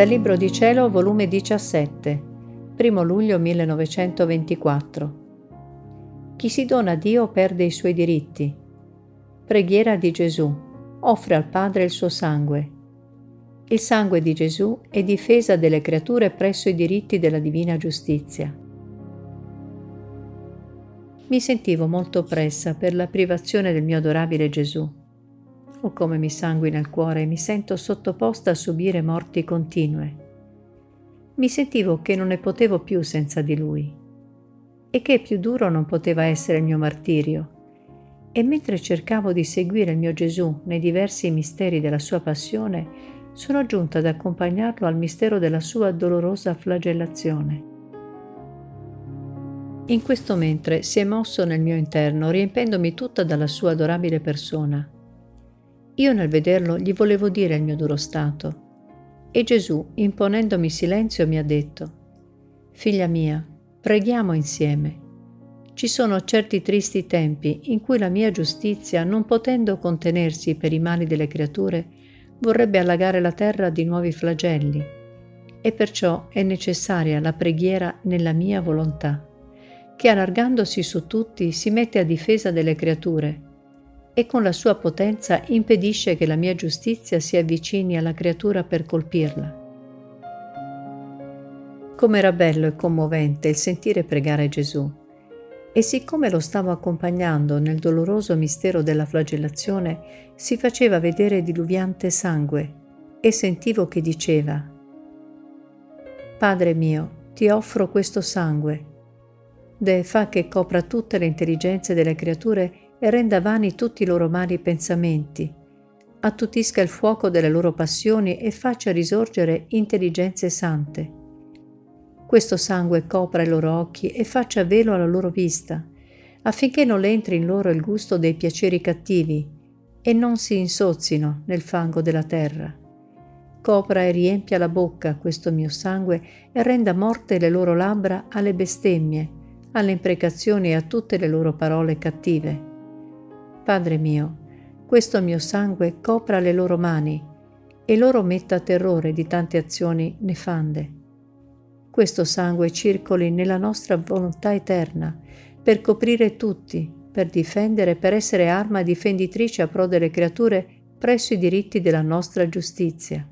Dal Libro di Cielo, volume 17, 1 luglio 1924. Chi si dona a Dio perde i suoi diritti. Preghiera di Gesù. Offre al Padre il suo sangue. Il sangue di Gesù è difesa delle creature presso i diritti della divina giustizia. Mi sentivo molto oppressa per la privazione del mio adorabile Gesù Oh come mi sanguina il cuore mi sento sottoposta a subire morti continue. Mi sentivo che non ne potevo più senza di lui e che più duro non poteva essere il mio martirio. E mentre cercavo di seguire il mio Gesù nei diversi misteri della sua passione, sono giunta ad accompagnarlo al mistero della sua dolorosa flagellazione. In questo mentre si è mosso nel mio interno, riempendomi tutta dalla sua adorabile persona io nel vederlo gli volevo dire il mio duro stato. E Gesù, imponendomi silenzio, mi ha detto, Figlia mia, preghiamo insieme. Ci sono certi tristi tempi in cui la mia giustizia, non potendo contenersi per i mali delle creature, vorrebbe allagare la terra di nuovi flagelli, e perciò è necessaria la preghiera nella mia volontà, che allargandosi su tutti si mette a difesa delle creature e con la sua potenza impedisce che la mia giustizia si avvicini alla creatura per colpirla. Com'era bello e commovente il sentire pregare Gesù. E siccome lo stavo accompagnando nel doloroso mistero della flagellazione, si faceva vedere diluviante sangue e sentivo che diceva, Padre mio, ti offro questo sangue. De fa che copra tutte le intelligenze delle creature e renda vani tutti i loro mali pensamenti, attutisca il fuoco delle loro passioni e faccia risorgere intelligenze sante. Questo sangue copra i loro occhi e faccia velo alla loro vista, affinché non entri in loro il gusto dei piaceri cattivi e non si insozzino nel fango della terra. Copra e riempia la bocca questo mio sangue e renda morte le loro labbra alle bestemmie, alle imprecazioni e a tutte le loro parole cattive. Padre mio, questo mio sangue copra le loro mani e loro metta terrore di tante azioni nefande. Questo sangue circoli nella nostra volontà eterna per coprire tutti, per difendere, per essere arma difenditrice a pro delle creature presso i diritti della nostra giustizia.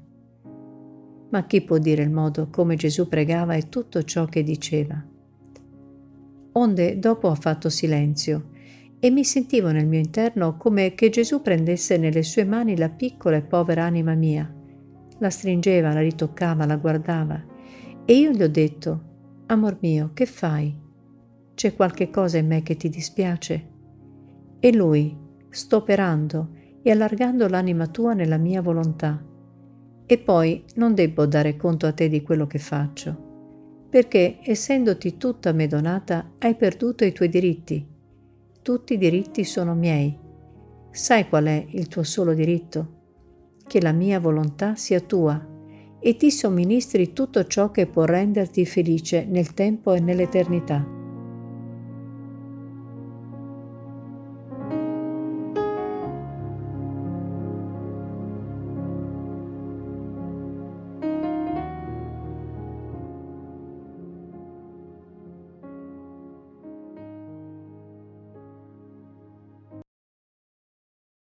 Ma chi può dire il modo come Gesù pregava e tutto ciò che diceva? Onde dopo ha fatto silenzio e mi sentivo nel mio interno come che Gesù prendesse nelle sue mani la piccola e povera anima mia, la stringeva, la ritoccava, la guardava e io gli ho detto, Amor mio, che fai? C'è qualche cosa in me che ti dispiace? E lui, sto operando e allargando l'anima tua nella mia volontà. E poi non debbo dare conto a te di quello che faccio, perché essendoti tutta me donata hai perduto i tuoi diritti tutti i diritti sono miei. Sai qual è il tuo solo diritto? Che la mia volontà sia tua e ti somministri tutto ciò che può renderti felice nel tempo e nell'eternità.